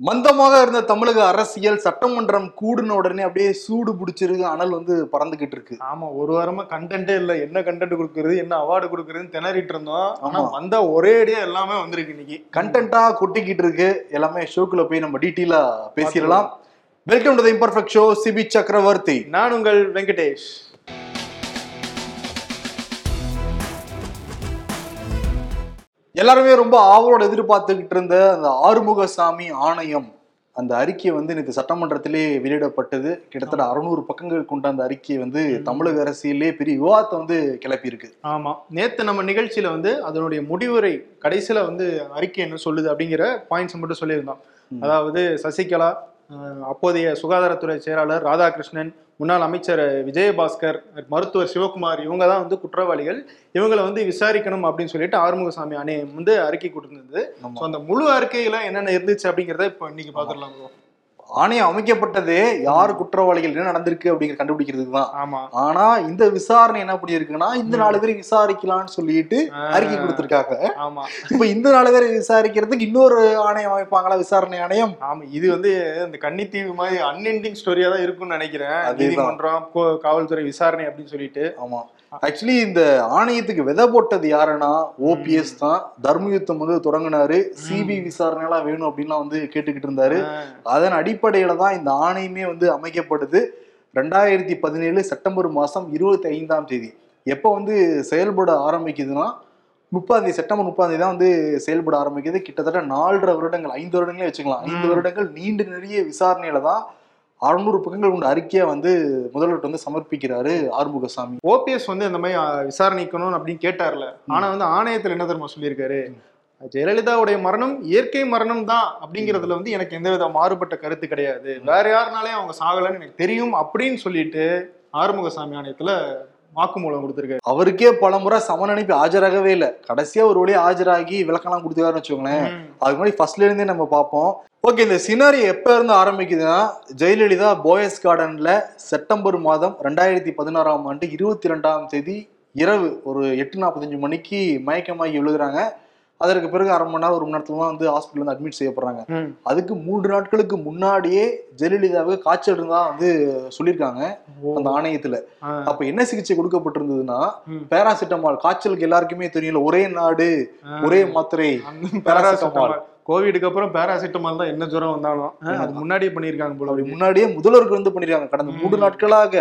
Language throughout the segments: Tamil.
மந்தமாக இருந்த தமிழக அரசியல் சட்டமன்றம் கூடுன உடனே அப்படியே சூடு பிடிச்சிருக்கு அனல் வந்து பறந்துகிட்டு இருக்கு. ஆமா ஒரு வாரமா கண்டென்ட்டே இல்ல. என்ன கண்டென்ட் கொடுக்கறது என்ன அவார்டு கொடுக்கறதுன்னு திணறிட்டு இருந்தோம். ஆனா. வந்த ஒரே அடியா எல்லாமே வந்திருக்கு இன்னைக்கு. கண்டென்ட்டா கொட்டிக்கிட்டு இருக்கு. எல்லாமே ஷோக்குள்ள போய் நம்ம டீட்டெயிலா பேசிடலாம். Welcome to the imperfect show Sibi Chakravarthy நான் உங்கள் வெங்கடேஷ். எல்லாருமே ரொம்ப ஆவலோட எதிர்பார்த்துக்கிட்டு இருந்த அந்த ஆறுமுகசாமி ஆணையம் அந்த அறிக்கை வந்து நேற்று சட்டமன்றத்திலே வெளியிடப்பட்டது. கிட்டத்தட்ட அறுநூறு பக்கங்கள் கொண்ட அந்த அறிக்கை வந்து தமிழக அரசியலே பெரிய விவாதத்தை வந்து கிளப்பியிருக்கு. ஆமா. நேத்து நம்ம நிகழ்ச்சியில வந்து அதனுடைய முடிவுரை கடைசியில வந்து அறிக்கை என்ன சொல்லுது அப்படிங்கிற பாயிண்ட்ஸ் மட்டும் சொல்லியிருந்தோம். அதாவது சசிகலா அப்போதைய சுகாதாரத்துறை செயலாளர் ராதாகிருஷ்ணன் முன்னாள் அமைச்சர் விஜயபாஸ்கர் மருத்துவர் சிவகுமார் இவங்க தான் வந்து குற்றவாளிகள். இவங்களை வந்து விசாரிக்கணும் அப்படின்னு சொல்லிட்டு ஆறுமுகசாமி ஆணையம் வந்து அறிக்கை கொடுத்திருந்தது. அந்த முழு அறிக்கையில என்னென்ன இருந்துச்சு அப்படிங்கிறத இப்போ இன்னைக்கு பார்த்துடலாம். ஆணையம் அமைக்கப்பட்டதே யார் குற்றவாளிகள் என்ன நடந்திருக்கு அப்படிங்கிற கண்டுபிடிக்கிறதுக்கு தான். ஆமா. ஆனா இந்த விசாரணை என்ன பண்ணிருக்குன்னா இந்த நாலு பேரை விசாரிக்கலாம்னு சொல்லிட்டு அறிக்கை கொடுத்திருக்காங்க. ஆமா. இப்ப இந்த நாலு பேரை விசாரிக்கிறதுக்கு இன்னொரு ஆணையம் அமைப்பாங்களா? விசாரணை ஆணையம்? ஆமா இது வந்து இந்த கன்னித்தீவு மாதிரி அன்எண்டிங் ஸ்டோரியா தான் இருக்கும்னு நினைக்கிறேன். நீதிமன்றம் காவல்துறை விசாரணை அப்படின்னு சொல்லிட்டு. ஆமா. ஆக்சுவலி இந்த ஆணையத்துக்கு விதை போட்டது யாருன்னா ஓபிஎஸ் தான். தர்மயுத்தம் வந்து தொடங்கினாரு. சிபி விசாரணை எல்லாம் வேணும் அப்படின்லாம் வந்து கேட்டுக்கிட்டு இருந்தாரு. அதன் அடிப்படையில தான் இந்த ஆணையமே வந்து அமைக்கப்படுது. ரெண்டாயிரத்தி பதினேழு செப்டம்பர் மாசம் இருபத்தி ஐந்தாம் தேதி. எப்போ வந்து செயல்பட ஆரம்பிக்குதுன்னா முப்பதாம் தேதி செப்டம்பர் முப்பதாம் தேதி தான் வந்து செயல்பட ஆரம்பிக்குது. கிட்டத்தட்ட நாலரை வருடங்கள் ஐந்து வருடங்களே வச்சுக்கலாம். ஐந்து. வருடங்கள் நீண்ட நெறிய விசாரணையில தான் அறுநூறு பக்கங்கள் கொண்ட அறிக்கையை வந்து முதல்வர் வந்து சமர்ப்பிக்கிறாரு ஆறுமுகசாமி. ஓபிஎஸ் வந்து இந்த மாதிரி விசாரணைக்கணும் அப்படின்னு கேட்டார்ல. ஆனா வந்து ஆணையத்துல என்ன தெரியுமா சொல்லியிருக்காரு? ஜெயலலிதாவுடைய மரணம் இயற்கை மரணம் தான் அப்படிங்கறதுல வந்து எனக்கு எந்தவித மாறுபட்ட கருத்து கிடையாது. வேற யாருனாலையும் அவங்க சாகலன்னு எனக்கு தெரியும் அப்படின்னு சொல்லிட்டு ஆறுமுகசாமி ஆணையத்துல வாக்குமூலம் கொடுத்திருக்காரு. அவருக்கே பல முறை சமன் அனுப்பி ஆஜராகவே இல்லை. கடைசியா ஒரு வழியா ஆஜராகி விளக்கம்லாம் கொடுத்துருக்காருன்னு வச்சுக்கோங்களேன். அதுக்கு முன்னாடி ஃபர்ஸ்ட்ல இருந்தே நம்ம பார்ப்போம். ஓகே இந்த சினாரி எப்ப இருந்து ஆரம்பிக்குதுன்னா ஜெயலலிதா போயஸ் கார்டன்ல செப்டம்பர் மாதம் ரெண்டாயிரத்தி பதினாறாம் ஆண்டு இருபத்தி ரெண்டாம் தேதி இரவு ஒரு எட்டு நாற்பத்தஞ்சு மணிக்கு மயக்கமாகி விழுகுறாங்க அதற்கு பிறகு அரை மணி நேரம் ஒரு மணி நேரத்துல தான் வந்து ஹாஸ்பிட்டல் வந்து அட்மிட் செய்யப்படுறாங்க. அதுக்கு மூன்று நாட்களுக்கு முன்னாடியே ஜெயலலிதாவுக்கு காய்ச்சல் இருந்தா வந்து சொல்லியிருக்காங்க. அந்த ஆணையத்துல அப்ப என்ன சிகிச்சை கொடுக்கப்பட்டிருந்ததுன்னா. பேராசிட்டமால் காய்ச்சலுக்கு எல்லாருக்குமே தெரியல ஒரே நாடு. ஒரே மாத்திரை பேராசிட்டமால். கோவிடுக்கு அப்புறம் பேராசிட்டமால் தான் என்ன ஜுரம் வந்தாலும். அது முன்னாடியே பண்ணியிருக்காங்க போல அப்படி முன்னாடியே முதல்வருக்கு வந்து பண்ணிருக்காங்க. கடந்த ம். மூன்று நாட்களாக.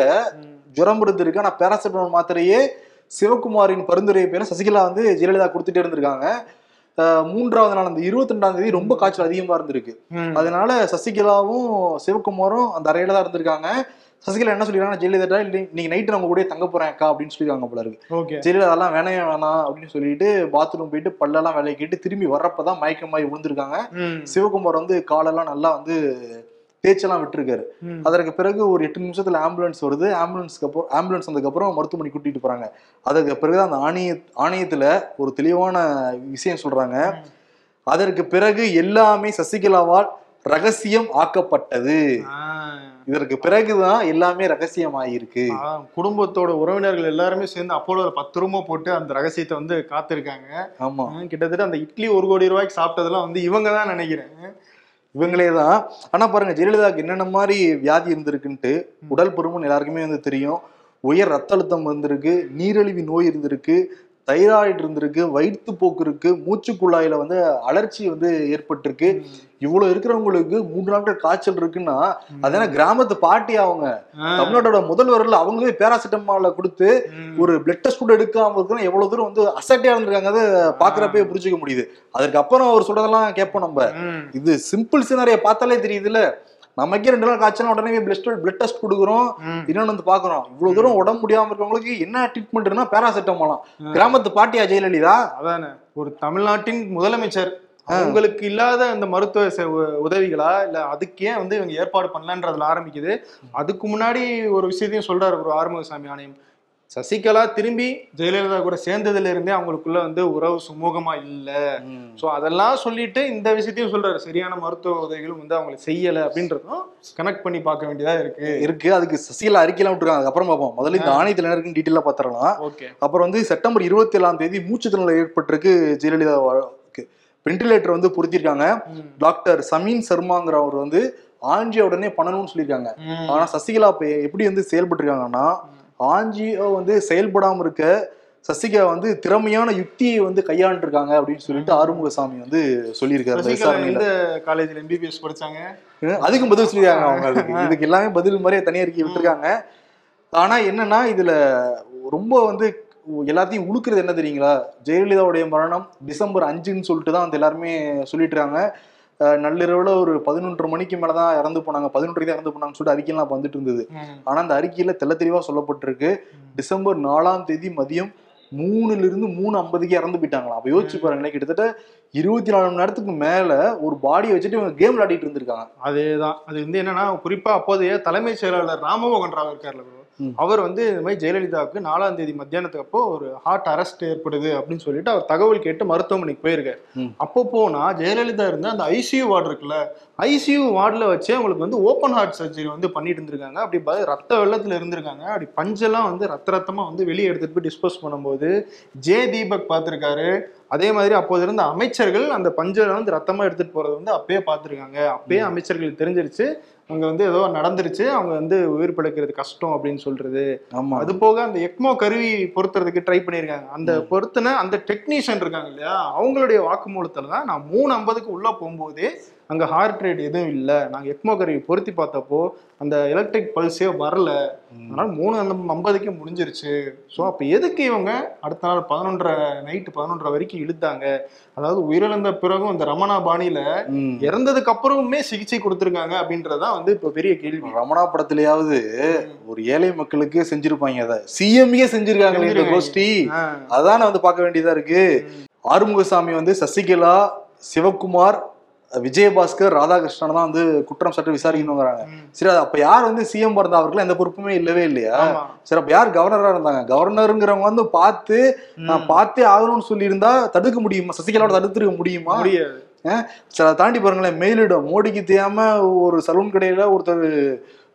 ஜுரம் இருந்திருக்கு. ஆனா பேராசிட்டமால் மாத்திரையே சிவகுமாரின் பரிந்துரை பேர சசிகலா வந்து ஜெயலலிதா கொடுத்துட்டே இருந்திருக்காங்க. மூன்றாவது நாள் அந்த இருபத்தி ரெண்டாம் தேதி ரொம்ப காய்ச்சல் அதிகமா இருந்திருக்கு. அதனால சசிகலாவும் சிவகுமாரும் அந்த அறையில தான் இருந்திருக்காங்க. சசிகலா என்ன சொல்லிருக்காங்க ஜெயலலிதா இல்லை நீங்க நைட்டு நம்ம கூட தங்க போறேன் அக்கா அப்படின்னு சொல்லிருக்காங்க போல இருக்கு. ஜெயலலிதா அதெல்லாம் வேணவே வேணாம் அப்படின்னு சொல்லிட்டு பாத்ரூம் போயிட்டு பல்லெல்லாம் விளக்கிட்டு திரும்பி வர்றப்பதான் மயக்கமாயி விழுந்திருக்காங்க. சிவகுமார் வந்து காலெல்லாம் நல்லா வந்து பேச்செல்லாம் விட்டுருக்காரு. அதற்கு பிறகு ஒரு எட்டு நிமிஷத்துல ஆம்புலன்ஸ் வருது. ஆம்புலன்ஸ்க்கு அப்புறம் ஆம்புலன்ஸ் வந்ததுக்கப்புறம் மருத்துவமனை கூட்டிட்டு போறாங்க. அதற்கு பிறகு அந்த ஆணைய ஆணையத்துல ஒரு தெளிவான விஷயம் சொல்றாங்க. அதற்கு பிறகு எல்லாமே சசிகலாவால் ரகசியம் ஆக்கப்பட்டது. இதற்கு பிறகுதான் எல்லாமே ரகசியம் ஆகியிருக்கு ஆ, குடும்பத்தோட உறவினர்கள் எல்லாருமே சேர்ந்து அப்போலோ பத்து ரூபா போட்டு அந்த ரகசியத்தை வந்து காத்திருக்காங்க. ஆமா. கிட்டத்தட்ட அந்த இட்லி ஒரு கோடி ரூபாய்க்கு சாப்பிட்டதெல்லாம் வந்து இவங்க தான் நினைக்கிறேன். இவங்களே தான். ஆனா பாருங்க ஜெயலலிதாவுக்கு என்னென்ன மாதிரி வியாதி இருந்திருக்குன்ட்டு உடல் பருமன் எல்லாருக்குமே வந்து தெரியும். உயர் ரத்த அழுத்தம் இருந்திருக்கு நீரிழிவு நோய் இருந்திருக்கு தைராய்டு இருந்திருக்கு வயிற்றுப்போக்கு இருக்கு மூச்சுக்குழாயில வந்து அலர்ச்சி வந்து ஏற்பட்டிருக்கு. இவ்வளவு இருக்கிறவங்களுக்கு மூன்று நாட்கள் காய்ச்சல் இருக்குன்னா அது என்ன கிராமத்து பாட்டி அவங்க. தமிழ்நாட்டோட முதல்வர்கள் அவங்களே பேராசிட்டமால கொடுத்து. ஒரு பிளட் டெஸ்ட் கூட எடுக்காம இருக்கணும் எவ்வளவு தூரம் வந்து அசட்டியா இருந்திருக்காங்க அதை பாக்குறப்பே புரிஞ்சுக்க முடியுது. அதற்கு அப்புறம் அவர் சொல்றதெல்லாம் கேட்போம் நம்ம. இது சிம்பிள் சினாரியை பார்த்தாலே தெரியுதுல்ல. நமக்கே ரெண்டு நாள் காய்ச்சல் உடனே பிளட் பிளட் டெஸ்ட் கொடுக்குறோம். இன்னொன்னு வந்து பாக்குறோம் இவ்வளவு தூரம் உடம்பு முடியாம இருக்கவங்களுக்கு என்ன ட்ரீட்மெண்ட்னா பேராசிட்டமாலாம் கிராமத்து பாட்டியா ஜெயலலிதா? அதானே. ஒரு தமிழ்நாட்டின் முதலமைச்சர். அவங்களுக்கு இல்லாத அந்த மருத்துவ உதவிகளா? இல்ல அதுக்கே வந்து இவங்க ஏற்பாடு பண்ணலன்றதுல ஆரம்பிக்குது. அதுக்கு முன்னாடி ஒரு விஷயத்தையும் சொல்றாரு ஒரு ஆறுமுகசாமி ஆணையம். சசிகலா திரும்பி ஜெயலலிதா கூட சேர்ந்ததுல இருந்தே அவங்களுக்குள்ள வந்து உறவு சுமூகமா இல்ல. சோ அதெல்லாம் சொல்லிட்டு இந்த விஷயத்தையும் சொல்றாரு. சரியான மருத்துவ உதவிகளும் வந்து அவங்களை செய்யல அப்படின்றதும் கனெக்ட் பண்ணி பார்க்க வேண்டியதா இருக்கு. இருக்கு. அதுக்கு சசிகலா அறிக்கையெல்லாம் விட்டுருக்காங்க. அதுக்கப்புறம் பார்ப்போம். முதல்ல இந்த ஆணையத்தில் என்ன இருக்குன்னு டீட்டெயிலாக பார்த்துடலாம் ஓகே. அப்புறம் வந்து செப்டம்பர் இருபத்தி ஏழாம் தேதி மூச்சு திணறல் ஏற்பட்டிருக்கு ஜெயலலிதாவுக்கு வென்டிலேட்டர் வந்து பொருத்திருக்காங்க. டாக்டர் சமீன் சர்மாங்கிறவர் வந்து ஆஞ்சியோ உடனே பண்ணணும்னு சொல்லியிருக்காங்க. ஆனா சசிகலா எப்படி வந்து செயல்பட்டு இருக்காங்கன்னா ஆஞ்சியோ வந்து செயல்படாம இருக்க சசிகலா வந்து திறமையான யுக்தியை வந்து கையாண்டு இருக்காங்க அப்படின்னு சொல்லிட்டு ஆறுமுகசாமி வந்து சொல்லியிருக்காரு இந்த காலேஜ்ல எம்பிபிஎஸ் படிச்சாங்க? அதுக்கும் பதில் சொல்லியிருக்காங்க அவங்க இதுக்கு எல்லாமே பதில் மாதிரியே தனி அறிக்கை விட்டுருக்காங்க. ஆனா என்னன்னா இதுல ரொம்ப வந்து எல்லாத்தையும் உழுக்கிறது என்ன தெரியுங்களா? ஜெயலலிதாவுடைய மரணம் டிசம்பர் அஞ்சுன்னு சொல்லிட்டு தான் வந்து எல்லாருமே சொல்லிட்டு இருக்காங்க. நள்ளிரவுல ஒரு பதினொன்றரை மணிக்கு மேலதான் இறந்து போனாங்க. பதினொன்றரைக்கு தான் இறந்து போனாங்கன்னு சொல்லிட்டு அறிக்கையெல்லாம் வந்துட்டு இருந்தது. ஆனா அந்த அறிக்கையில தெள்ள தெளிவா சொல்லப்பட்டிருக்கு டிசம்பர் நாலாம் தேதி மதியம் மூணுல இருந்து மூணு ஐம்பதுக்கு இறந்து போயிட்டாங்களாம். அப்ப யோசிச்சு பாருங்களேன் கிட்டத்தட்ட இருபத்தி நாலு மணி நேரத்துக்கு மேல ஒரு பாடியை வச்சுட்டு இவங்க கேம் விளையாடிட்டு இருந்திருக்காங்க. அதேதான். அது வந்து என்னன்னா குறிப்பா அப்போதைய தலைமைச் செயலாளர் ராமமோகன் ராவ் இருக்கார்ல. அவர் வந்து இந்த மாதிரி ஜெயலலிதாவுக்கு நாலாம் தேதி மத்தியானத்துக்கு அப்போ ஒரு ஹார்ட் அரெஸ்ட் ஏற்படுது அப்படின்னு சொல்லிட்டு அவர் தகவல் கேட்டு மருத்துவமனைக்கு போயிருக்காரு. அப்போ போனா ஜெயலலிதா இருந்த அந்த ஐசியூ வார்டு இருக்குல்ல ஐசியூ வார்டில் வச்சு அவங்களுக்கு வந்து ஓப்பன் ஹார்ட் சர்ஜரி வந்து பண்ணிட்டு இருந்திருக்காங்க. அப்படி ரத்த வெள்ளத்துல இருந்திருக்காங்க. அப்படி பஞ்செல்லாம் வந்து ரத்த ரத்தமா வந்து வெளியே எடுத்துட்டு போய் டிஸ்போஸ் பண்ணும்போது ஜே தீபக் பார்த்திருக்காரு. அதே மாதிரி அப்போது இருந்த அமைச்சர்கள் அந்த பஞ்சை வந்து ரத்தமா எடுத்துட்டு போறது வந்து அப்பயே பார்த்திருக்காங்க. அப்பயே அமைச்சர்களுக்கு தெரிஞ்சிருச்சு. அங்க வந்து ஏதோ நடந்துருச்சு. அவங்க வந்து உயிர் பிழைக்கிறது கஷ்டம் அப்படின்னு சொல்றது. ஆமா. அது போக அந்த எக்மோ கருவி பொருத்துறதுக்கு ட்ரை பண்ணியிருக்காங்க. அந்த பொருத்தின அந்த டெக்னீஷியன் இருக்காங்க இல்லையா? அவங்களுடைய வாக்குமூலத்துல தான் நான் மூணு ஐம்பதுக்கு உள்ள போகும்போதே அங்க ஹார்ட் ரேட் எதுவும் இல்லை. நாங்க எக்மோ கருவி பொருத்தி பார்த்தப்போ அந்த எலக்ட்ரிக் பல்ஸே வரல. அதனால மூணு ஐம்பதுக்கே முடிஞ்சிருச்சு. ஸோ அப்போ எதுக்கு இவங்க அடுத்த நாள் பதினொன்றரை நைட்டு பதினொன்றரை வரைக்கும் இழுத்தாங்க? அதாவது உயிரிழந்த பிறகும் இந்த ரமணா பாணியில. இறந்ததுக்கு அப்புறமுமே சிகிச்சை கொடுத்துருக்காங்க அப்படின்றதுதான் வந்து இப்போ பெரிய கேள்வி. ரமணா படத்துலயாவது ஒரு ஏழை மக்களுக்கு செஞ்சிருப்பாங்க அதை. சிஎம்ஏ செஞ்சிருக்காங்க. கோஷ்டி. அதான் வந்து பார்க்க வேண்டியதா இருக்கு. ஆறுமுகசாமி வந்து சசிகலா சிவகுமார் விஜயபாஸ்கர் ராதாகிருஷ்ணன் தான் வந்து குற்றம் சாட்டு விசாரிக்கணுங்கிறாங்க. சரி அது அப்ப யார் வந்து சிஎம் இருந்தா அவருக்கு எந்த பொறுப்புமே இல்லவே இல்லையா. சரி அப்ப யார் கவர்னரா இருந்தாங்க கவர்னருங்கிறவங்க வந்து பார்த்து நான். பார்த்தே ஆகணும்னு சொல்லியிருந்தா தடுக்க முடியுமா சசிகலாவோட தடுத்துருக்க முடியுமா முடியாது சரி அதை தாண்டி பாருங்களேன் மேலிடம் மோடிக்கு தெரியாம ஒரு சலூன் கடையில ஒருத்தர்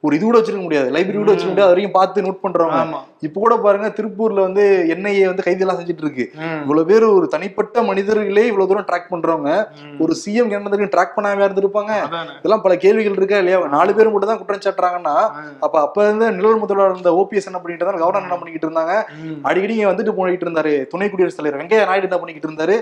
ஒரு இது கூட வச்சிருக்க முடியாது. லைப்ரரி கூட வச்சிருக்க முடியாது. வரைக்கும் பார்த்து நோட் பண்றவங்க. ஆமா. இப்ப கூட பாருங்க திருப்பூர்ல வந்து என்ஐஏ வந்து கைதெல்லாம் செஞ்சுட்டு இருக்கு. இவ்வளவு பேர் ஒரு தனிப்பட்ட மனிதர்களே இவ்வளவு தூரம் ட்ராக் பண்றவங்க. ஒரு சிஎம் என்னதுக்கு ட்ராக் பண்ணாம இருந்திருப்பாங்க. இதெல்லாம் பல கேள்விகள் இருக்கா இல்லையா? நாலு பேர் மட்டும் தான் குற்றம் சாட்டுறாங்கன்னா. அப்ப அப்ப இருந்து நிலவர் முதல்வர் இருந்த ஓபிஎஸ் என்ன பண்ணிட்டு இருந்தாங்க கவர்னர் என்ன பண்ணிக்கிட்டு இருந்தாங்க. அடிக்கடி இங்க வந்துட்டு போயிட்டு இருந்தாரு. துணை குடியரசுத் தலைவர் வெங்கையா நாயுடு என்ன பண்ணிக்கிட்டு இருந்தாரு?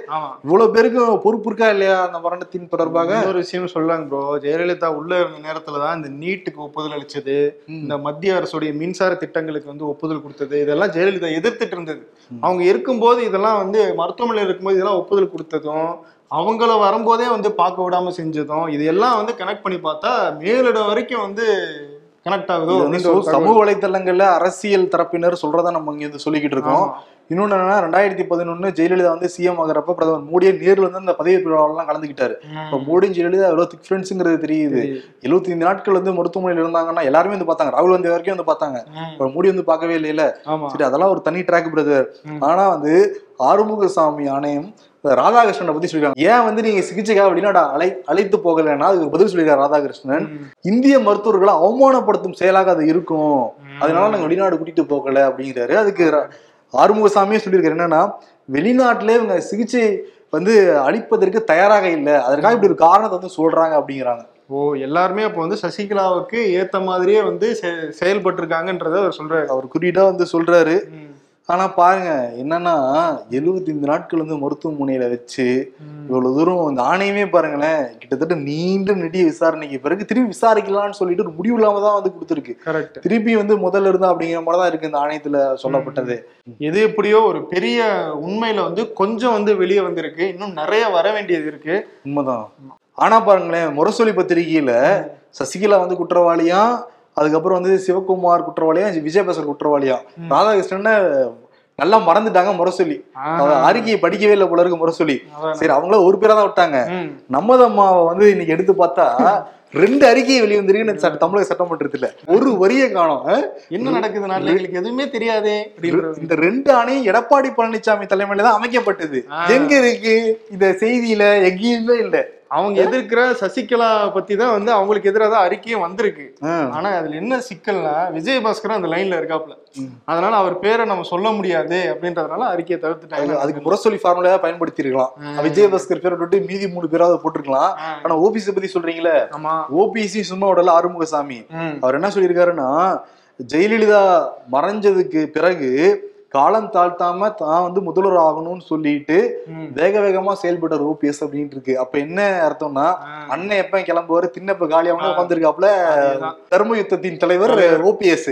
இவ்வளவு பேருக்கு பொறுப்பு இருக்கா இல்லையா அந்த மரணத்தின் தொடர்பாக? இன்னொரு விஷயம் சொல்லாங்க ப்ரோ ஜெயலலிதா உள்ள இருந்த நேரத்துல தான் இந்த நீட்டுக்கு ஒப்புதல் அளிச்சது ம். இந்த மத்திய அரசுடைய மின்சார திட்டங்களுக்கு வந்து ஒப்புதல் கொடுத்தது இதெல்லாம் ஜெயலலிதா எதிர்த்துட்டு இருந்தது அவங்க இருக்கும்போது இதெல்லாம் வந்து மருத்துவமனையில் இருக்கும்போது இதெல்லாம் ஒப்புதல் கொடுத்ததும் அவங்கள வரும்போதே வந்து பார்க்க விடாம செஞ்சதும் இது எல்லாம் வந்து கனெக்ட் பண்ணி பார்த்தா மேலிடம் வரைக்கும் வந்து கனெக்ட் ஆகுதோ சமூக. வலைத்தளங்கள்ல அரசியல் தரப்பினர் சொல்றத நம்ம இங்க வந்து சொல்லிக்கிட்டு இருக்கோம் ஆமா. இன்னொன்னு என்னன்னா ரெண்டாயிரத்தி பதினொன்னு ஜெயலலிதா வந்து சிஎம் ஆகிறப்ப பிரதமர் மோடியே நேர்ல வந்து அந்த பதவி விழாவெல்லாம் கலந்துக்கிட்டாரு இப்ப. மோடியும் ஜெயலலிதா எவ்வளவு திக் ஃப்ரெண்ட்ஸுங்கிறது தெரியுது. எழுபத்தி ஐந்து நாட்கள் வந்து மருத்துவமனையில் இருந்தாங்கன்னா எல்லாருமே வந்து பார்த்தாங்க ராகுல் காந்தி வரைக்கும் வந்து பார்த்தாங்க. இப்ப மோடி வந்து பார்க்கவே இல்லையில சரி அதெல்லாம் ஒரு தனி ட்ராக் பிரதர் ம். ஆனா வந்து ஆறுமுகசாமி ஆணையம் ராதாகிருஷ்ணனை பத்தி சொல்லிருக்காங்க ஏன் வந்து நீங்க சிகிச்சைக்காக வெளிநாடு அழை அழைத்து போகலைன்னா அதுக்கு பதில் சொல்லியிருக்காரு ராதாகிருஷ்ணன். இந்திய மருத்துவர்களை அவமானப்படுத்தும் செயலாக அது இருக்கும். அதனால நாங்க வெளிநாடு கூட்டிட்டு போகல அப்படிங்கிறாரு அதுக்கு ஆறுமுகசாமியே சொல்லியிருக்காரு. என்னன்னா வெளிநாட்டிலே இவங்க சிகிச்சை வந்து அளிப்பதற்கு தயாராக இல்லை. அதற்காக இப்படி ஒரு காரணத்தை வந்து சொல்றாங்க அப்படிங்கிறாங்க. ஓ எல்லாருமே அப்போ வந்து சசிகலாவுக்கு ஏத்த மாதிரியே வந்து செயல்பட்டு இருக்காங்கன்றத அவர் சொல்றாரு. அவர் குறியீட்டா வந்து சொல்றாரு. ஆனா பாருங்க என்னன்னா எழுபத்தி ஐந்து நாட்கள் வந்து மருத்துவமனையில வச்சு. இவ்வளவு தூரம் இந்த ஆணையமே பாருங்களேன் கிட்டத்தட்ட நீண்ட நெடிய விசாரணைக்கு பிறகு திரும்பி விசாரிக்கலாம்னு சொல்லிட்டு ஒரு முடிவு இல்லாம தான் வந்து கொடுத்துருக்கு. திருப்பி வந்து முதல்ல இருந்தா அப்படிங்கிற மாதிரி தான் இருக்கு இந்த ஆணையத்துல சொல்லப்பட்டது. எது எப்படியோ ஒரு பெரிய உண்மையில வந்து கொஞ்சம் வந்து வெளியே வந்திருக்கு இன்னும் நிறைய வர வேண்டியது இருக்கு. உண்மைதான். ஆனா பாருங்களேன் முரசொலி பத்திரிகையில சசிகலா வந்து குற்றவாளியா அதுக்கப்புறம் வந்து சிவகுமார் குற்றவாளியா விஜயபாஸ்கர் குற்றவாளியா. ராதாகிருஷ்ணன் நல்லா மறந்துட்டாங்க முரசொலி அறிக்கையை படிக்கவே இல்லை போல இருக்கு முரசொலி. சரி அவங்கள ஒரு பேரா தான் விட்டாங்க. நம்மதம்மாவை வந்து இன்னைக்கு எடுத்து பார்த்தா ரெண்டு அறிக்கை வெளிவந்திருக்கு தமிழக சட்டமன்றத்துல ஒரு வரியை காணோம்? என்ன நடக்குது நாட்டுல எங்களுக்கு எதுவுமே தெரியாதே இந்த ரெண்டு அணையும் எடப்பாடி பழனிசாமி தலைமையில தான் அமைக்கப்பட்டது. எங்க இருக்கு இந்த செய்தியில எங்கேயுமே இல்ல அவங்க எதிர்க்கிற சசிகலா பத்தி தான் வந்து அவங்களுக்கு எதிராக தான் அறிக்கையும் வந்திருக்கு. ஆனா அதுல என்ன சிக்கல்னா விஜயபாஸ்கர் அந்த லைன்ல இருக்காப்ல. அதனால அவர் பேரை நம்ம சொல்ல முடியாது அப்படின்றதுனால அறிக்கையை தவிர்த்துட்டாங்க. அதுக்கு முரசொலி ஃபார்முலா பயன்படுத்தி இருக்கலாம் விஜயபாஸ்கர் பேரை விட்டு மீதி மூணு பேராவது போட்டிருக்கலாம். ஆனா ஓபிசி பத்தி சொல்றீங்களே? ஆமா. ஓபிசி சும்மா உடல ஆறுமுகசாமி. அவர் என்ன சொல்லியிருக்காருன்னா ஜெயலலிதா மறைஞ்சதுக்கு பிறகு காலம் தாழ்த்தாம தான் வந்து முதல்வர் ஆகணும்னு சொல்லிட்டு. வேக வேகமா செயல்பட்டார் ஓபிஎஸ் அப்படின்ட்டு இருக்கு. அப்ப என்ன அர்த்தம்னா. அண்ணன் எப்ப கிளம்புவாரு? தின்னப்ப காலியாவனு உட்காந்துருக்காப்ல. தர்ம யுத்தத்தின் தலைவர் ஓபிஎஸ்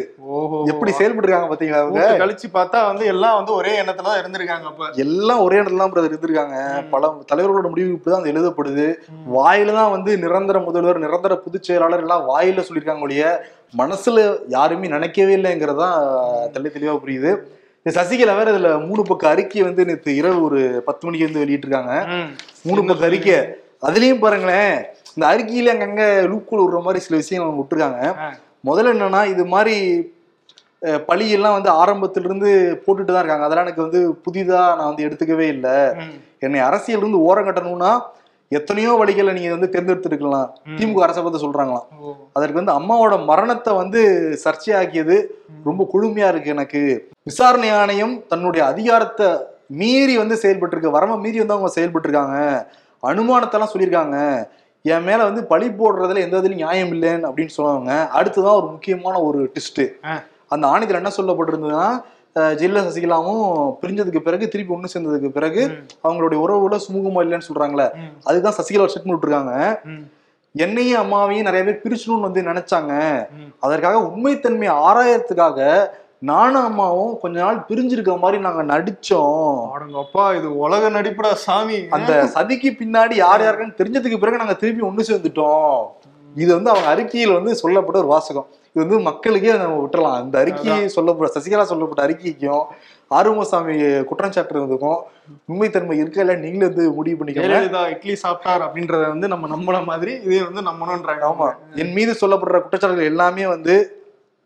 எப்படி செயல்பட்டு பாத்தீங்களா அவங்க? கழிச்சு பார்த்தா வந்து எல்லாம் வந்து ஒரே எண்ணத்துல தான் இருந்திருக்காங்க அப்ப. எல்லாம் ஒரே இடத்துல தான் பிரதர் இருந்திருக்காங்க. பல தலைவர்களோட முடிவு இப்படிதான் அது எழுதப்படுது. வாயில தான் வந்து நிரந்தர முதல்வர் நிரந்தர பொதுச் செயலாளர் எல்லாம் வாயில சொல்லியிருக்காங்க ஒழிய மனசுல யாருமே நினைக்கவே இல்லைங்கிறதா தெளி தெளிவா புரியுது. இந்த சசிகலா வேற இதுல மூணு பக்க அறிக்கை வந்து நேற்று இரவு ஒரு பத்து மணிக்கு வந்து வெளியிட்டிருக்காங்க. மூணு பக்க அறிக்கை அதுலயும் பாருங்களேன் இந்த அறிக்கையில அங்கங்க லூக்குள் விடுற மாதிரி சில விஷயங்கள் அவங்க விட்டுருக்காங்க. முதல்ல என்னன்னா இது மாதிரி பழியெல்லாம் வந்து ஆரம்பத்துல இருந்து போட்டுட்டு தான் இருக்காங்க அதெல்லாம் எனக்கு வந்து புதிதா நான் வந்து எடுத்துக்கவே இல்லை. என்னை அரசியல் இருந்து ஓரம் கட்டணும்னா எத்தனையோ வழிகளை நீங்க வந்து தேர்ந்தெடுத்துருக்கலாம். திமுக அரசை பத்தி சொல்றாங்களாம். அதற்கு வந்து அம்மாவோட மரணத்தை வந்து சர்ச்சையாக்கியது ரொம்ப கொடுமையா இருக்கு எனக்கு. விசாரணை ஆணையம் தன்னுடைய அதிகாரத்தை மீறி வந்து செயல்பட்டு இருக்கு வரம்ப மீறி வந்து அவங்க செயல்பட்டு இருக்காங்க அனுமானத்தெல்லாம் சொல்லியிருக்காங்க. என் மேல வந்து பழி போடுறதுல எந்த இதுலயும் நியாயம் இல்லைன்னு அப்படின்னு சொல்லுவாங்க. அடுத்துதான் ஒரு முக்கியமான ஒரு ட்விஸ்ட் ஆ. அந்த ஆணையத்தில் என்ன சொல்லப்பட்டிருந்ததுன்னா ஜெயலலிதா சசிகலாவும் பிரிஞ்சதுக்கு பிறகு திருப்பி ஒண்ணு சேர்ந்ததுக்கு பிறகு. அவங்களுடைய உறவுல சுமூகமா இல்லைன்னு சொல்றாங்களே. அதுதான் சசிகலா ஒரு ஸ்டேட்மெண்ட் விட்டுருக்காங்க ம். என்னையும் அம்மாவையும் நிறைய பேர் பிரிச்சணும்னு வந்து நினைச்சாங்க. அதற்காக உண்மைத்தன்மையை ஆராயறதுக்காக நானும் அம்மாவும் கொஞ்ச நாள் பிரிஞ்சிருக்க மாதிரி நாங்க நடிச்சோம் அடங்கப்பா இது உலக நடிப்புடா சாமி அந்த சதிக்கு பின்னாடி யார் யாருக்குன்னு தெரிஞ்சதுக்கு பிறகு நாங்க திருப்பி ஒண்ணு சேர்ந்துட்டோம் இது வந்து அவங்க அறிக்கையில் வந்து சொல்லப்பட்ட ஒரு வாசகம் இது வந்து மக்களுக்கே நம்ம விட்டுறலாம். இந்த அறிக்கை சொல்லப்பட்ட சசிகலா சொல்லப்பட்ட அறிக்கைக்கும் ஆறுமுகசாமி குற்றம் சாட்டுறதுக்கும் உண்மைத்தன்மை இருக்கா இல்ல நீங்களே வந்து முடிவு பண்ணிக்கோங்க. ஜெயலலிதா இட்லி சாப்பிட்டார் அப்படின்றத வந்து நம்ம நம்பன மாதிரி இதே வந்து நம்பணும்ன்றாங்க ஆமா. என் மீது சொல்லப்படுற குற்றச்சாட்டுகள் எல்லாமே வந்து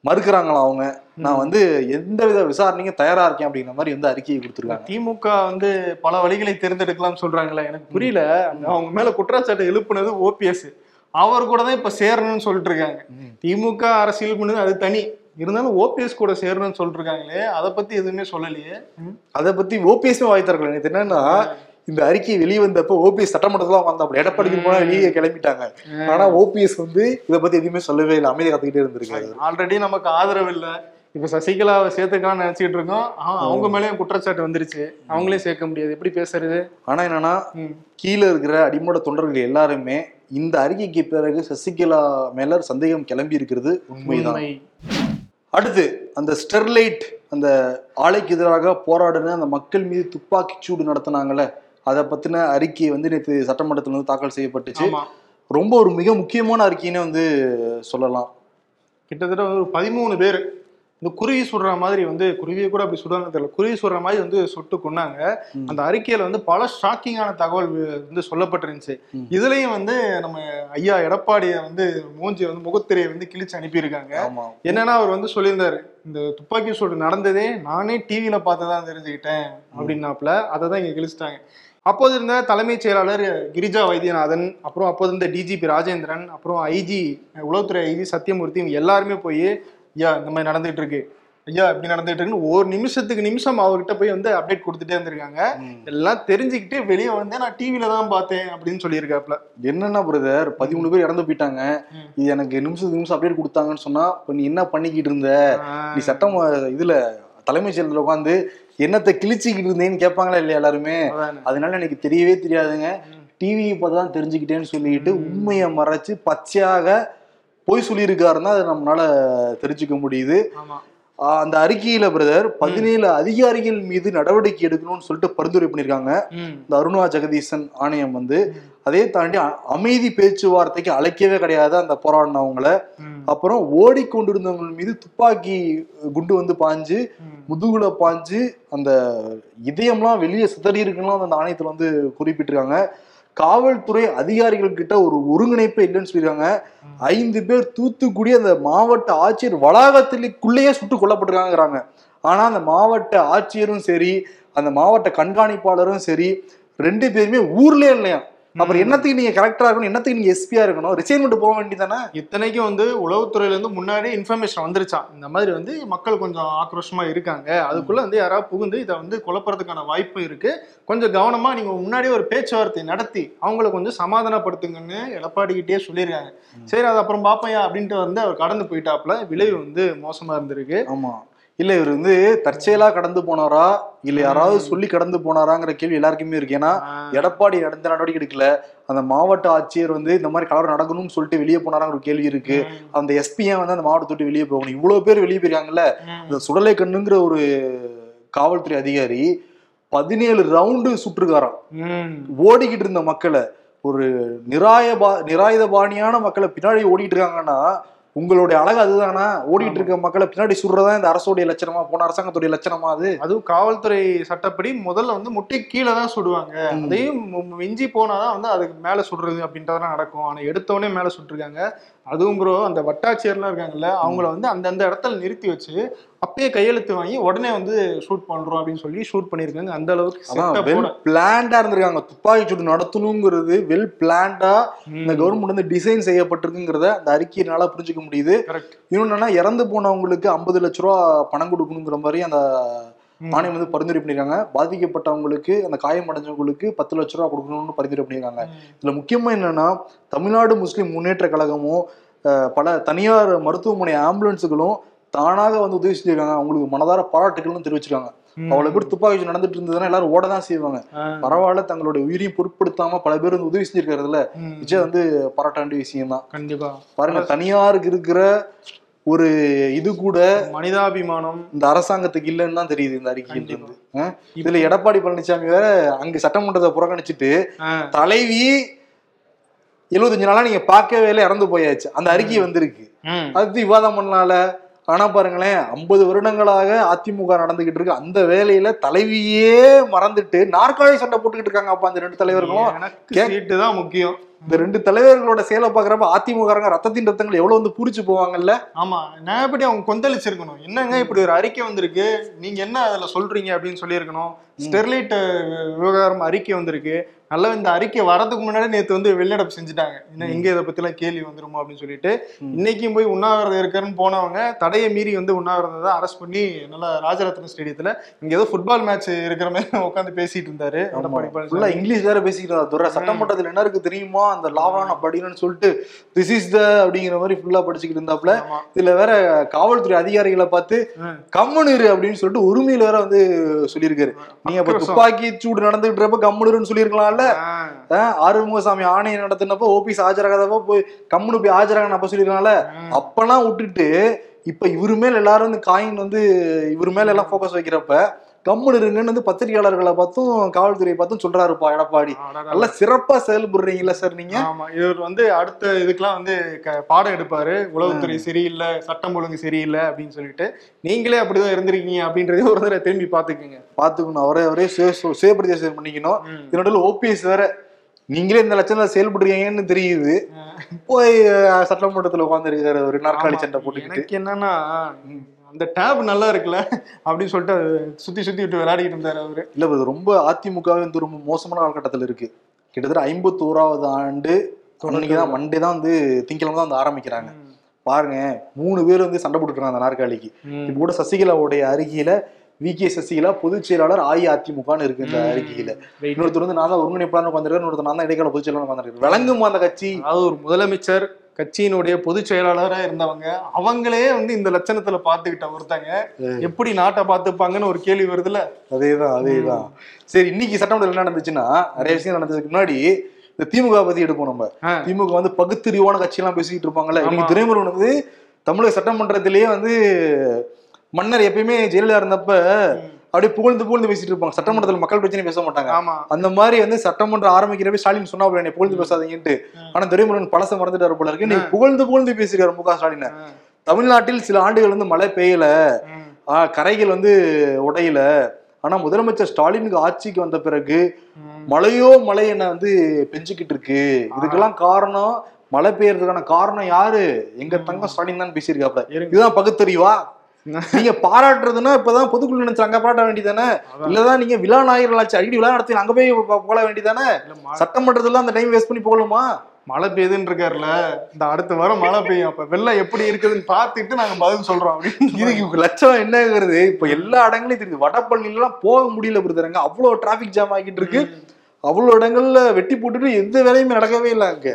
மறுக்கிறாங்களாம் அவங்க? நான் வந்து எந்தவித விசாரணைக்கும் தயாரா இருக்கேன் அப்படிங்கிற மாதிரி வந்து அறிக்கையை கொடுத்துருக்காங்க. திமுக வந்து பல வழிகளை தேர்ந்தெடுக்கலாம் சொல்றாங்களே எனக்கு புரியல. அந்த அவங்க மேல குற்றச்சாட்டு எழுப்புனது ஓபிஎஸ் அவர் கூட தான் இப்ப சேரணும்னு சொல்லிட்டு இருக்காங்க. திமுக அரசியல் பண்ணது அது தனி. இருந்தாலும் ஓபிஎஸ் கூட சேரணும்னு சொல்லிட்டு இருக்காங்களே அதை பத்தி எதுவுமே சொல்லலையே. அதை பத்தி ஓபிஎஸ் வாய் திறக்கல. நேத்து என்னன்னா இந்த அறிக்கை வெளியே வந்தப்ப ஓபிஎஸ் சட்டமன்றத்துல வந்தாப்புல. எடப்பாடிக்கு போனா வெளியே கிளம்பிட்டாங்க. ஆனா ஓபிஎஸ் வந்து இதை பத்தி எதுவுமே சொல்லவே இல்லை. அமைதி கத்துக்கிட்டே இருந்திருக்காரு. ஆல்ரெடி நமக்கு ஆதரவு இல்ல. இப்ப சசிகலாவை சேர்த்துக்கலாம்னு நினைச்சிட்டு இருக்கோம். அவங்க மேலயும் குற்றச்சாட்டு வந்துருச்சு. அவங்களே சேர்க்க முடியாது. எப்படி பேசுறது? ஆனா என்னன்னா. கீழே இருக்கிற அடிமோட தொண்டர்கள் எல்லாருமே இந்த அறிக்கைக்கு பிறகு சசிகலா மேல சந்தேகம் கிளம்பி இருக்கிறது உண்மைதான். உண்மை. அடுத்து அந்த ஸ்டெர்லைட் அந்த ஆலைக்கு எதிராக போராடின அந்த மக்கள் மீது துப்பாக்கி சூடு நடத்தினாங்கல்ல அதை பத்தின அறிக்கை வந்து நேற்று சட்டமன்றத்தில் வந்து தாக்கல் செய்யப்பட்டுச்சு. ரொம்ப ஒரு மிக முக்கியமான அறிக்கைன்னு வந்து சொல்லலாம். கிட்டத்தட்ட ஒரு பதிமூணு பேர். இந்த குருவி சுடுற மாதிரி வந்து குருவியை கூட அப்படி சுடுவாங்க தெரியல. குருவி சுடுற மாதிரி வந்து சுட்டு கொண்டாங்க. அந்த அறிக்கையில வந்து பல ஷாக்கிங்கான தகவல் வந்து சொல்லப்பட்டிருந்துச்சு. இதுலயும் வந்து நம்ம ஐயா எடப்பாடியை வந்து மூஞ்சி வந்து முகத்திரையை வந்து கிழிச்சு அனுப்பியிருக்காங்க. என்னன்னா அவர் வந்து சொல்லியிருந்தாரு இந்த துப்பாக்கி சூடு நடந்ததே நானே டிவியில பார்த்து தான் தெரிஞ்சுக்கிட்டேன் அப்படின்னாப்புல. அதை தான் இங்க கிழிச்சிட்டாங்க. அப்போது இருந்த தலைமைச் செயலாளர் கிரிஜா வைத்தியநாதன் அப்புறம் அப்போது இருந்த டிஜிபி ராஜேந்திரன் அப்புறம் ஐஜி உளவுத்துறை ஐஜி சத்தியமூர்த்தி இவங்க எல்லாருமே போய் ஐயா இந்த மாதிரி நடந்துட்டு இருக்கு ஐயா இப்படி நடந்துட்டு இருக்குன்னு ஒரு நிமிஷத்துக்கு நிமிஷம் அவர்கிட்ட போய் வந்து அப்டேட் கொடுத்துட்டே இருந்திருக்காங்க. எல்லாம் தெரிஞ்சுக்கிட்டு வெளியே வந்து நான் டிவியில தான் பார்த்தேன் அப்படின்னு சொல்லியிருக்காப்ல என்னன்னா பிரதர் பதிமூணு பேர் இறந்து போயிட்டாங்க. இது எனக்கு நிமிஷத்துக்கு நிமிஷம் அப்டேட் கொடுத்தாங்கன்னு சொன்னா இப்ப நீ என்ன பண்ணிக்கிட்டு இருந்த? நீ சட்டம் இதுல தலைமைச் செயலத்துல உட்காந்து என்னத்தை கிழிச்சிக்கிட்டு இருந்தேன்னு கேட்பாங்களா இல்லையா எல்லாருமே? அதானே. அதனால எனக்கு தெரியவே தெரியாதுங்க. ம். டிவி தான் தெரிஞ்சுக்கிட்டேன்னு சொல்லிட்டு உண்மையை மறைச்சு பச்சையாக பொய் சொல்லியிருக்காருன்னா அதை நம்மளால தெரிஞ்சுக்க முடியுது அந்த அறிக்கையில பிரதர் பதினேழு அதிகாரிகள் மீது நடவடிக்கை எடுக்கணும்னு சொல்லிட்டு பரிந்துரை பண்ணியிருக்காங்க. இந்த அருணா ஜெகதீசன் ஆணையம் வந்து. அதே தாண்டி அமைதி பேச்சுவார்த்தைக்கு அழைக்கவே கிடையாது அந்த போராடினவங்கள. அப்புறம் ஓடிக்கொண்டிருந்தவங்க மீது துப்பாக்கி குண்டு வந்து பாஞ்சு. முதுகுல பாஞ்சு அந்த இதயம்லாம் வெளியே சிதறி இருக்குன்னு அந்த ஆணையத்துல வந்து குறிப்பிட்டிருக்காங்க காவல்துறை அதிகாரிகள் கிட்ட ஒரு ஒருங்கிணைப்பே இல்லைன்னு சொல்லியிருக்காங்க. ம். ஐந்து பேர் தூத்துக்குடி அந்த மாவட்ட ஆட்சியர் வளாகத்திலேக்குள்ளேயே சுட்டு கொல்லப்பட்டிருக்காங்கிறாங்க ஆனா அந்த மாவட்ட ஆட்சியரும் சரி அந்த மாவட்ட கண்காணிப்பாளரும் சரி ரெண்டு பேருமே ஊர்லயே இல்லையா? அப்புறம் என்னத்துக்கு நீங்க கலெக்டரா இருக்கணும் என்னத்துக்கு நீங்க எஸ்பியா இருக்கணும் ரிசைன்மெண்ட் போக வேண்டியதானே இத்தனைக்கும் வந்து உளவுத்துறையில இருந்து முன்னாடி இன்ஃபர்மேஷன் வந்துருச்சான் இந்த மாதிரி வந்து மக்கள் கொஞ்சம் ஆக்ரோஷமா இருக்காங்க. அதுக்குள்ள வந்து யாராவது புகுந்து இதை வந்து குழப்பறதுக்கான வாய்ப்பு இருக்கு. கொஞ்சம் கவனமா நீங்க முன்னாடியே ஒரு பேச்சுவார்த்தை நடத்தி அவங்கள கொஞ்சம் சமாதானப்படுத்துங்கன்னு எடப்பாடி கிட்டே சொல்லியிருக்காங்க சரி அது அப்புறம் பாப்பையா அப்படின்ட்டு வந்து அவர் கடந்து போயிட்டாப்ல விளைவு வந்து மோசமா இருந்திருக்கு. ஆமா. இல்ல இவர் வந்து தற்செயலா கடந்து போனாரா? இல்ல யாராவது சொல்லி கடந்து போனாராங்கிற கேள்வி எல்லாருக்குமே இருக்கு. ஏன்னா எடப்பாடி எந்த நடவடிக்கை எடுக்கல. அந்த மாவட்ட ஆட்சியர் வந்து இந்த மாதிரி கலவரம் நடக்கணும்னு சொல்லிட்டு வெளியே போனாராங்கிற கேள்வி இருக்கு. அந்த எஸ்பியா வந்து அந்த மாவட்டத்தை விட்டு வெளியே போகணும். இவ்வளவு பேர் வெளியே போயிருக்காங்கல்ல? இந்த சுடலை கண்ணுங்கிற ஒரு காவல்துறை அதிகாரி பதினேழு ரவுண்டு சுற்றுக்காராம். ஓடிக்கிட்டு இருந்த மக்களை ஒரு நிராயபா நிராயுதபாணியான மக்களை பின்னாடி ஓடிட்டு இருக்காங்கன்னா உங்களுடைய அழகு அதுதானா? ஓடிட்டு இருக்க மக்களை பின்னாடி சுடுறதா இந்த அரசோடைய லட்சணமா? போன அரசாங்கத்துடைய லட்சணமா அது? அதுவும் காவல்துறை சட்டப்படி முதல்ல வந்து முட்டை கீழே தான் சுடுவாங்க. அதையும் மிஞ்சி போனாதான் வந்து அதுக்கு மேல சுடுறது அப்படின்றதெல்லாம் நடக்கும். ஆனா எடுத்தவொடனே மேல சுட்டிருக்காங்க. அதுவும் ப்ரோ அந்த வட்டாட்சியர்லாம் இருக்காங்கல்ல அவங்கள வந்து அந்தந்த இடத்துல நிறுத்தி வச்சு அப்பயே கையெழுத்து வாங்கி உடனே வந்து ஷூட் பண்றோம் அப்படின்னு சொல்லி ஷூட் பண்ணிருக்காங்க அந்த அளவுக்கு வெல். பிளான்டா இருந்திருக்காங்க துப்பாக்கி சூடு நடத்தணுங்கிறது வெல் பிளான்டா இந்த. கவர்மெண்ட் வந்து டிசைன் செய்யப்பட்டிருக்குங்கிறத அந்த அறிக்கையினால புரிஞ்சுக்க முடியுது. இன்னொன்னு என்னன்னா இறந்து போனவங்களுக்கு ஐம்பது லட்ச ரூபா பணம் கொடுக்கணுங்கிற மாதிரி அந்த ம். ஆணையம் வந்து பரிந்துரை பண்ணிருக்காங்க பாதிக்கப்பட்டவங்களுக்கு அந்த காயம் அடைஞ்சவங்களுக்கு பத்து லட்ச ரூபா கொடுக்கணும்னு பரிந்துரை பண்ணியிருக்காங்க இதுல முக்கியமா என்னன்னா தமிழ்நாடு முஸ்லிம் முன்னேற்ற கழகமும் பல தனியார் மருத்துவமனை ஆம்புலன்ஸுகளும் தானாக வந்து உதவி செஞ்சிருக்காங்க அவங்களுக்கு மனதார பாராட்டுகள்னு தெரிவிச்சிருக்காங்க. அவ்வளவு பேர் துப்பாக்கி நடந்துட்டு இருந்ததுன்னா எல்லாரும் ஓட தான் செய்வாங்க. பரவாயில்ல தங்களுடைய உயிரையும் பொருட்படுத்தாம பல பேர் வந்து உதவி செஞ்சிருக்கிறதுல ம். நிச்சயம் வந்து பாராட்ட வேண்டிய விஷயம் தான் கண்டிப்பா பாருங்க தனியாருக்கு இருக்கிற ஒரு இது கூட மனிதாபிமானம். இந்த அரசாங்கத்துக்கு இல்லைன்னு தான் தெரியுது இந்த அறிக்கையில. இருந்து. இதுல எடப்பாடி பழனிசாமி வேற அங்க சட்டமன்றத்தை புறக்கணிச்சிட்டு. தலைவி எழுபத்தஞ்சு நாளா நீங்க பார்க்கவே இல்லை இறந்து போயாச்சு. அந்த அறிக்கை வந்திருக்கு. அது விவாதம் பண்ணலால ஆனா பாருங்களேன் ஐம்பது வருடங்களாக அதிமுக நடந்துகிட்டு இருக்கு. அந்த வேலையில தலைவியே மறந்துட்டு நாற்காலி சண்டை போட்டுக்கிட்டு இருக்காங்க. அப்ப அந்த ரெண்டு தலைவர்களும் எனக்கு சீட்டு தான் முக்கியம். இந்த ரெண்டு தலைவர்களோட செயலை பாக்குறப்ப அதிமுக ரத்தத்தின் ரத்தங்கள் எவ்வளவு வந்து பூரிச்சு போவாங்கல்ல? ஆமா நான் எப்படி அவங்க கொந்தளிச்சிருக்கணும். என்னங்க இப்படி ஒரு அறிக்கை வந்திருக்கு? நீங்க என்ன அதுல சொல்றீங்க அப்படின்னு சொல்லியிருக்கணும். ஸ்டெர்லைட் விவகாரம் அறிக்கை வந்திருக்கு. நல்லா இந்த அறிக்கை வரதுக்கு முன்னாடி நேத்து வந்து வெளிநடப்பு செஞ்சுட்டாங்க. இன்னும் எங்க இதை பத்திலாம் கேள்வி வந்துருமோ அப்படின்னு சொல்லிட்டு. இன்னைக்கும் போய் உண்ணாவிரதம் இருக்காருன்னு போனவங்க தடையை மீறி வந்து உண்ணாவிரதம் தான் அரெஸ்ட் பண்ணி நல்லா ராஜரத்ன ஸ்டேடியத்துல இங்க ஏதோ ஃபுட்பால் மேட்ச் இருக்கிற மாதிரி உட்காந்து பேசிட்டு இருந்தாரு. இங்கிலீஷ் வேற பேசிக்கிட்டு துரை சட்டமன்றத்துல என்ன இருக்கு தெரியுமா? அந்த லாவா நான் படிக்கணும்னு சொல்லிட்டு திஸ் இஸ் த அப்படிங்கிற மாதிரி ஃபுல்லா படிச்சுக்கிட்டு இருந்தாப்ல ஆமா. இதுல வேற காவல்துறை அதிகாரிகளை பார்த்து ம். கம்முனு இரு அப்படின்னு சொல்லிட்டு உரிமையில வேற வந்து சொல்லியிருக்காரு நீங்க இப்ப துப்பாக்கி சூடு நடந்துகிட்டு இருப்ப கம்முனுன்னு சொல்லியிருக்கலாம்ல ஆறுமுகசாமி ஆணையம் நடத்தினப்ப ஓபிஎஸ் ஆஜராகாதப்ப போய் கம்முனு போய் சொல்லிருக்கலாம்ல ம். அப்பெல்லாம் விட்டுட்டு இப்ப இவரு மேல எல்லாரும் வந்து காயின் வந்து இவர் மேல எல்லாம் ஃபோக்கஸ் வைக்கிறப்ப கம்முனு இருங்கன்னு வந்து பத்திரிகையாளர்களை பார்த்தும் காவல்துறையை பார்த்தும் சொல்றாருப்பா எடப்பாடி. நல்லா சிறப்பா செயல்படுறீங்களா சார் நீங்க? ஆமா இவர் வந்து அடுத்த இதுக்கெல்லாம் வந்து பாடம் எடுப்பாரு. உளவுத்துறை சரியில்லை சட்டம் ஒழுங்கு சரியில்லை அப்படின்னு சொல்லிட்டு. நீங்களே அப்படிதான் இருந்திருக்கீங்க அப்படின்றதே ஒரு தடவை திரும்பி பாத்துக்கோங்க பாத்துக்கணும் அவரே அவரே சுயபிரதேசம் பண்ணிக்கணும். இதனோட ஓபிஎஸ் வேற. நீங்களே இந்த லட்சணத்துல செயல்படுறீங்கன்னு தெரியுது. போய் சட்டமன்றத்துல உட்காந்துருக்காரு ஒரு நாற்காலி சண்டை எனக்கு என்னன்னா அந்த டேப் நல்லா இருக்குல்ல? அப்படின்னு சொல்லிட்டு அது சுத்தி சுத்தி விட்டு விளையாடிட்டு இருந்தாரு அவரு. இல்ல இது ரொம்ப அதிமுகவே வந்து ரொம்ப மோசமான காலகட்டத்தில் இருக்கு. கிட்டத்தட்ட ஐம்பத்தோராவது ஆண்டு அன்னைக்கு தான் மண்டே தான் வந்து திங்கக்கிழமை தான் வந்து ஆரம்பிக்கிறாங்க. பாருங்க மூணு பேர் வந்து சண்டை போட்டுருக்காங்க அந்த நாற்காலிக்கு. இப்போ கூட சசிகலாவுடைய அறிக்கையில வி. கே. சசிகலா பொதுச் செயலாளர் அஇஅதிமுகன்னு இருக்கு இந்த அறிக்கையில. இன்னொருத்தர் வந்து நான் தான் ஒருங்கிணைப்பாளர் உட்காந்துருக்காரு இன்னொருத்தர் நான் தான் இடைக்கால பொதுச் செயலாளர் உட்காந்துருக்காரு விளங்குமா அந்த கட்சி. அதாவது ஒரு முதலமைச்சர் கட்சியினுடைய பொதுச் செயலாளரா இருந்தவங்க அவங்களே வந்து இந்த லட்சணத்துல பாத்துக்கிட்ட ஒருத்தங்க. எப்படி நாட்டை பாத்துப்பாங்கன்னு ஒரு கேள்வி வருதுல்ல? அதேதான் அதேதான். சரி இன்னைக்கு சட்டமன்றத்தில் என்ன நடந்துச்சுன்னா நிறைய விஷயம் நடந்ததுக்கு முன்னாடி இந்த திமுக பத்தி எடுப்போம் நம்ம. திமுக வந்து பகுத்தறிவான கட்சியெல்லாம் பேசிக்கிட்டு இருப்பாங்கல்ல. இன்னைக்கு துரைமுருகன் வந்து தமிழக சட்டமன்றத்திலேயே வந்து மன்னர் எப்பயுமே ஜெயலலிதா இருந்தப்ப அப்படியே புகழ்ந்து புகழ்ந்து பேசிட்டு இருப்பாங்க. சட்டமன்றத்தில் மக்கள் பிரச்சனை பேச மாட்டாங்க. அந்த மாதிரி வந்து சட்டமன்றம் ஆரம்பிக்கிறப்ப ஸ்டாலின் சொன்னா என்னை புகழ்ந்து பேசாதீங்கன்ட்டு. ஆனா துரைமுருகன் பழச மறந்துட்டாரு போல இருக்கு. நீ புகழ்ந்து புகழ்ந்து பேசிருக்காரு மு க ஸ்டாலின். தமிழ்நாட்டில் சில ஆண்டுகள் வந்து மழை பெய்யல. கரைகள் வந்து உடையல. ஆனா முதலமைச்சர் ஸ்டாலினுக்கு ஆட்சிக்கு வந்த பிறகு. மழையோ மழை என்ன வந்து பெஞ்சுக்கிட்டு இருக்கு. இதுக்கெல்லாம் காரணம் மழை பெய்யறதுக்கான காரணம் யாரு? எங்க தங்கம் ஸ்டாலின் தான் பேசியிருக்காப்ல. இதுதான் பகுத்தறிவா? நீங்க பாராட்டுறதுன்னா இப்பதான் பொதுக்குழு நினைச்சு அங்க பாராட்ட வேண்டியதானே. இல்லதான் நீங்க விழா நாயகர்களாச்சு அடிக்கடி விழா நடத்தி அங்க போய் போக வேண்டியதானே சட்டமன்றத்துல அந்த டைம் வேஸ்ட் பண்ணி போகணுமா? மழை பெய்யுதுன்னு இருக்காருல்ல. இந்த அடுத்த வாரம் மழை பெய்யும். அப்ப வெள்ளம் எப்படி இருக்குதுன்னு பார்த்துட்டு நாங்க பதில் சொல்றோம் அப்படின்னு இதுக்கு லட்சம் என்னங்கிறது இப்ப எல்லா இடங்களையும் தெரியுது. வடபழனில எல்லாம் போக முடியல பிரதரங்க அவ்வளவு டிராபிக் ஜாம் ஆகிட்டு இருக்கு. அவ்வளவு இடங்கள்ல வெட்டி போட்டுட்டு எந்த வேலையுமே நடக்கவே இல்லை அங்க.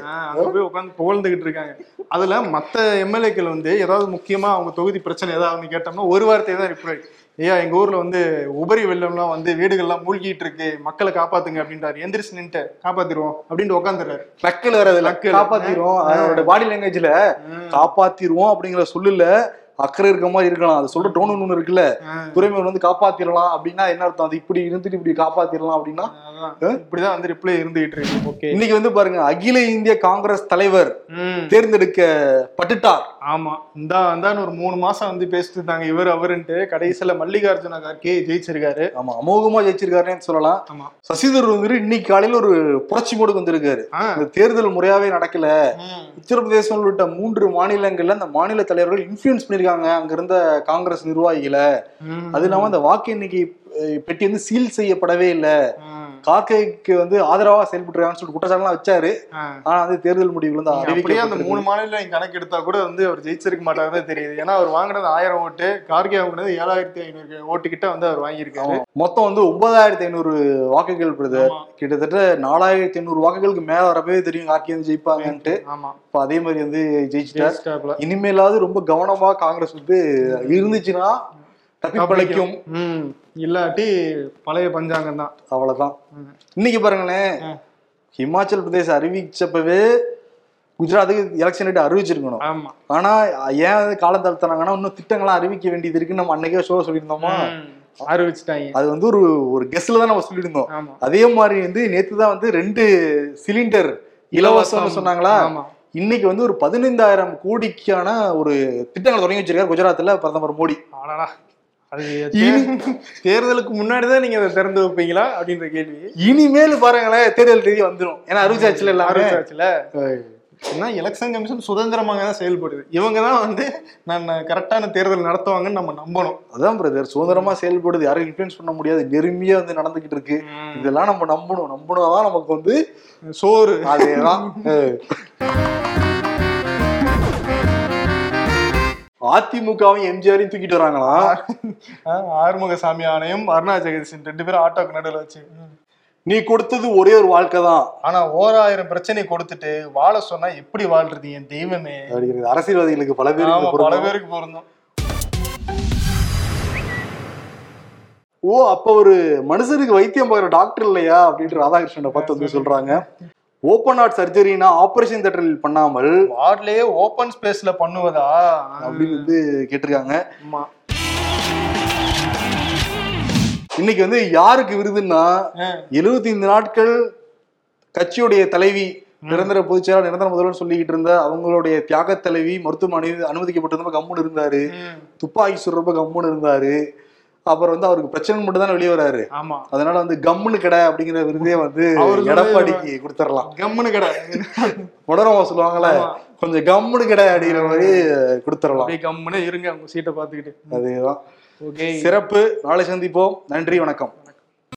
போய் உட்காந்து புகழ்ந்துகிட்டு இருக்காங்க. அதுல மத்த எம்எல்ஏக்கள் வந்து ஏதாவது முக்கியமா அவங்க தொகுதி பிரச்சனை ஏதாவது கேட்டோம்னா ஒரு வார்த்தை தான் ரிப்ளை ஐயா எங்க ஊர்ல வந்து உபரி வெள்ளம்லாம் வந்து வீடுகள்லாம் மூழ்கிட்டு இருக்கு. மக்களை காப்பாத்துங்க அப்படின்றாரு. எந்திரிச்சு நின்ட்டு காப்பாத்திருவோம் அப்படின்ட்டு உட்காந்துறாரு நக்கல் வர அதுல நக்கல். காப்பாத்திரும் அதோட பாடி லாங்குவேஜ்ல காப்பாத்திருவோம் அப்படிங்கிற சொல்லுல அக்கறை இருக்க மாதிரி இருக்கலாம். அது சொல்ற டோன் ஒண்ணு இருக்குல்ல. துறைமுகம் வந்து காப்பாத்திரலாம் அப்படின்னா என்ன அர்த்தம்? அது இப்படி இருந்துட்டு இப்படி காப்பாத்திரலாம் அப்படின்னா. இப்படிதான் வந்து ரிப்ளை இருந்துகிட்டு இருக்கு. ஓகே இன்னைக்கு வந்து பாருங்க அகில இந்திய காங்கிரஸ் தலைவர் ம். தேர்ந்தெடுக்கப்பட்டுட்டார் ஆமா. இந்தா இந்தான்னு ஒரு மூணு மாசம் வந்து பேசிட்டு இருந்தாங்க இவர் அவருன்ட்டு. கடைசியில மல்லிகார்ஜுன கார்கே ஜெயிச்சிருக்காரு. ஆமா அமோகமா ஜெயிச்சிருக்காருன்னு சொல்லலாம். ஆமா. சசிதர் வந்து இன்னைக்கு காலையில ஒரு புரட்சி மோடுக்கு வந்திருக்காரு. இந்த தேர்தல் முறையாவே நடக்கல. உத்தரப்பிரதேசம் உள்ளிட்ட மூன்று மாநிலங்கள்ல அந்த மாநில தலைவர்கள் இன்ஃபுளுன்ஸ் பண்ணிருக்காங்க. அங்க இருந்த காங்கிரஸ் நிர்வாகிகளை. அது இல்லாம அந்த வாக்கு எண்ணிக்கை பெட்டி வந்து சீல் செய்யப்படவே இல்ல. கார்கேக்கு வந்து ஆதரவா செயல்பட்டுருக்காங்கன்னு சொல்லிட்டு குற்றச்சாட்டுலாம் வச்சாரு. ஆனா வந்து தேர்தல் வந்து நீங்க அப்படியே அந்த. மூணு மாநிலம் நீங்க கணக்கு எடுத்தா கூட வந்து அவர் ஜெயிச்சிருக்க மாட்டாருதான் தெரியுது ஏன்னா அவர் வாங்கினது ஆயிரம் ஓட்டு கார்கே வாங்கினது ஏழாயிரத்தி ஐநூறு ஓட்டு கிட்ட வந்து அவர் வாங்கியிருக்காரு. மொத்தம் வந்து ஒன்பதாயிரத்தி ஐநூறு வாக்குகள் பிரதர். கிட்டத்தட்ட நாலாயிரத்தி ஐநூறு வாக்குகளுக்கு மேல வரவே தெரியும் கார்கே வந்து ஜெயிப்பாங்கன்ட்டு ஆமா இப்ப அதே மாதிரி வந்து ஜெயிச்சிட்டார். இனிமேலாவது ரொம்ப கவனமா காங்கிரஸ் வந்து இருந்துச்சுன்னா தப்பி பிழைக்கும் ம். இல்லாட்டி பழைய பஞ்சாங்கம் தான். அவ்வளவுதான். இன்னைக்கு பாருங்களேன். ஹிமாச்சல் பிரதேச அறிவிச்சப்பவே குஜராத்துக்கு எலெக்ஷன் டேட் அறிவிச்சிருக்கணும். ஆமா. ஆனா ஏன் அது காலம் தளர்த்தினாங்கன்னா இன்னும் திட்டங்கள்லாம் அறிவிக்க வேண்டியது இருக்குன்னு நம்ம அன்னைக்கே ஷோ சொல்லியிருந்தோமா. அறிவிச்சிட்டாங்க. அது வந்து ஒரு ஒரு கெஸ்ட்ல தான் நம்ம சொல்லியிருந்தோம். அதே மாதிரி வந்து நேத்து தான் வந்து ரெண்டு சிலிண்டர் இலவசம்னு சொன்னாங்களா? இன்னைக்கு வந்து ஒரு பதினைந்தாயிரம் கோடிக்கான ஒரு திட்டங்களை தொடங்கி வச்சிருக்காரு குஜராத்ல பிரதமர் மோடி. தேர்தலுக்கு முன்னாடிதான் நீங்க அதை திறந்து வைப்பீங்களா அப்படின்ற கேள்வி. இனிமேல் பாருங்களேன் தேர்தல் தேதி வந்துடும் ஏன்னா அறிவிச்சாச்சுல எல்லாரும் அறிவிச்சாச்சுல ஏன்னா எலெக்ஷன் கமிஷன் சுதந்திரமாக தான் செயல்படுது. இவங்க தான் வந்து நான் கரெக்டான தேர்தல் நடத்துவாங்கன்னு நம்ம நம்பணும். அதான் பிரதர் சுதந்திரமா செயல்படுது. யாரும் இன்ஃபுளுன்ஸ் பண்ண முடியாது. நெருங்கியா வந்து நடந்துகிட்டு இருக்கு. இதெல்லாம் நம்ம நம்பணும். நம்பணும்தான் நமக்கு வந்து சோறு. அதேதான். அதிமுகவும் எம்ஜிஆரையும் தூக்கிட்டு வராங்களா? ஆறுமுகசாமி ஆணையம் அருணா ஜெகதீசன் ரெண்டு பேரும் ஆட்டோக்கு நடுவில் வச்சு. நீ கொடுத்தது ஒரே ஒரு வாழ்க்கை தான். ஆனா ஓராயிரம் பிரச்சனை கொடுத்துட்டு வாழ சொன்னா எப்படி வாழ்றது என் தெய்வமே. அரசியல்வாதிகளுக்கு பல பேருக்கு பல. பேருக்கு பொருந்தும். ஓ அப்ப ஒரு மனுஷனுக்கு வைத்தியம் பார்க்குற டாக்டர் இல்லையா? அப்படின்ட்டு ராதாகிருஷ்ணனை பார்த்து வந்து சொல்றாங்க. ஓப்பன் ஹார்ட் சர்ஜரினா ஆபரேஷன் தேட்டரில் பண்ணாமல் வார்ட்லயே ஓபன் ஸ்பேஸ்ல பண்ணுவதா? அப்படின்னு வந்து கேட்டிருக்காங்க. இன்னைக்கு வந்து யாருக்கு விருதுன்னா ஆ. 75 நாட்கள் கட்சியுடைய தலைவி நிரந்தர பொதுச்செயலாளர் நிரந்தர முதல்வர் சொல்லிக்கிட்டு இருந்த அவங்களுடைய தியாக தலைவி மருத்துவமனை அனுமதிக்கப்பட்டிருந்தப்ப கம்முன்னு இருந்தாரு. துப்பாக்கி சுடுறப்ப கம்முன்னு இருந்தாரு. அப்புறம் வந்து அவருக்கு பிரச்சனை மட்டும் தான் வெளியே வராரு. ஆமா. அதனால வந்து கம்முன்னு கடை அப்படிங்கிற விருதே வந்து எடப்பாடிக்கு கொடுத்துடலாம். கம்முன்னு கடை. உடனமா சொல்லுவாங்கல்ல. கொஞ்சம் கம்முன்னு கடை அப்படிங்கிற மாதிரி கொடுத்துடலாம். கம்முன்னு இருங்க உங்க சீட்டை பாத்துக்கிட்டு அதேதான். ஓகே. சிறப்பு. நாளை சந்திப்போம். நன்றி வணக்கம்.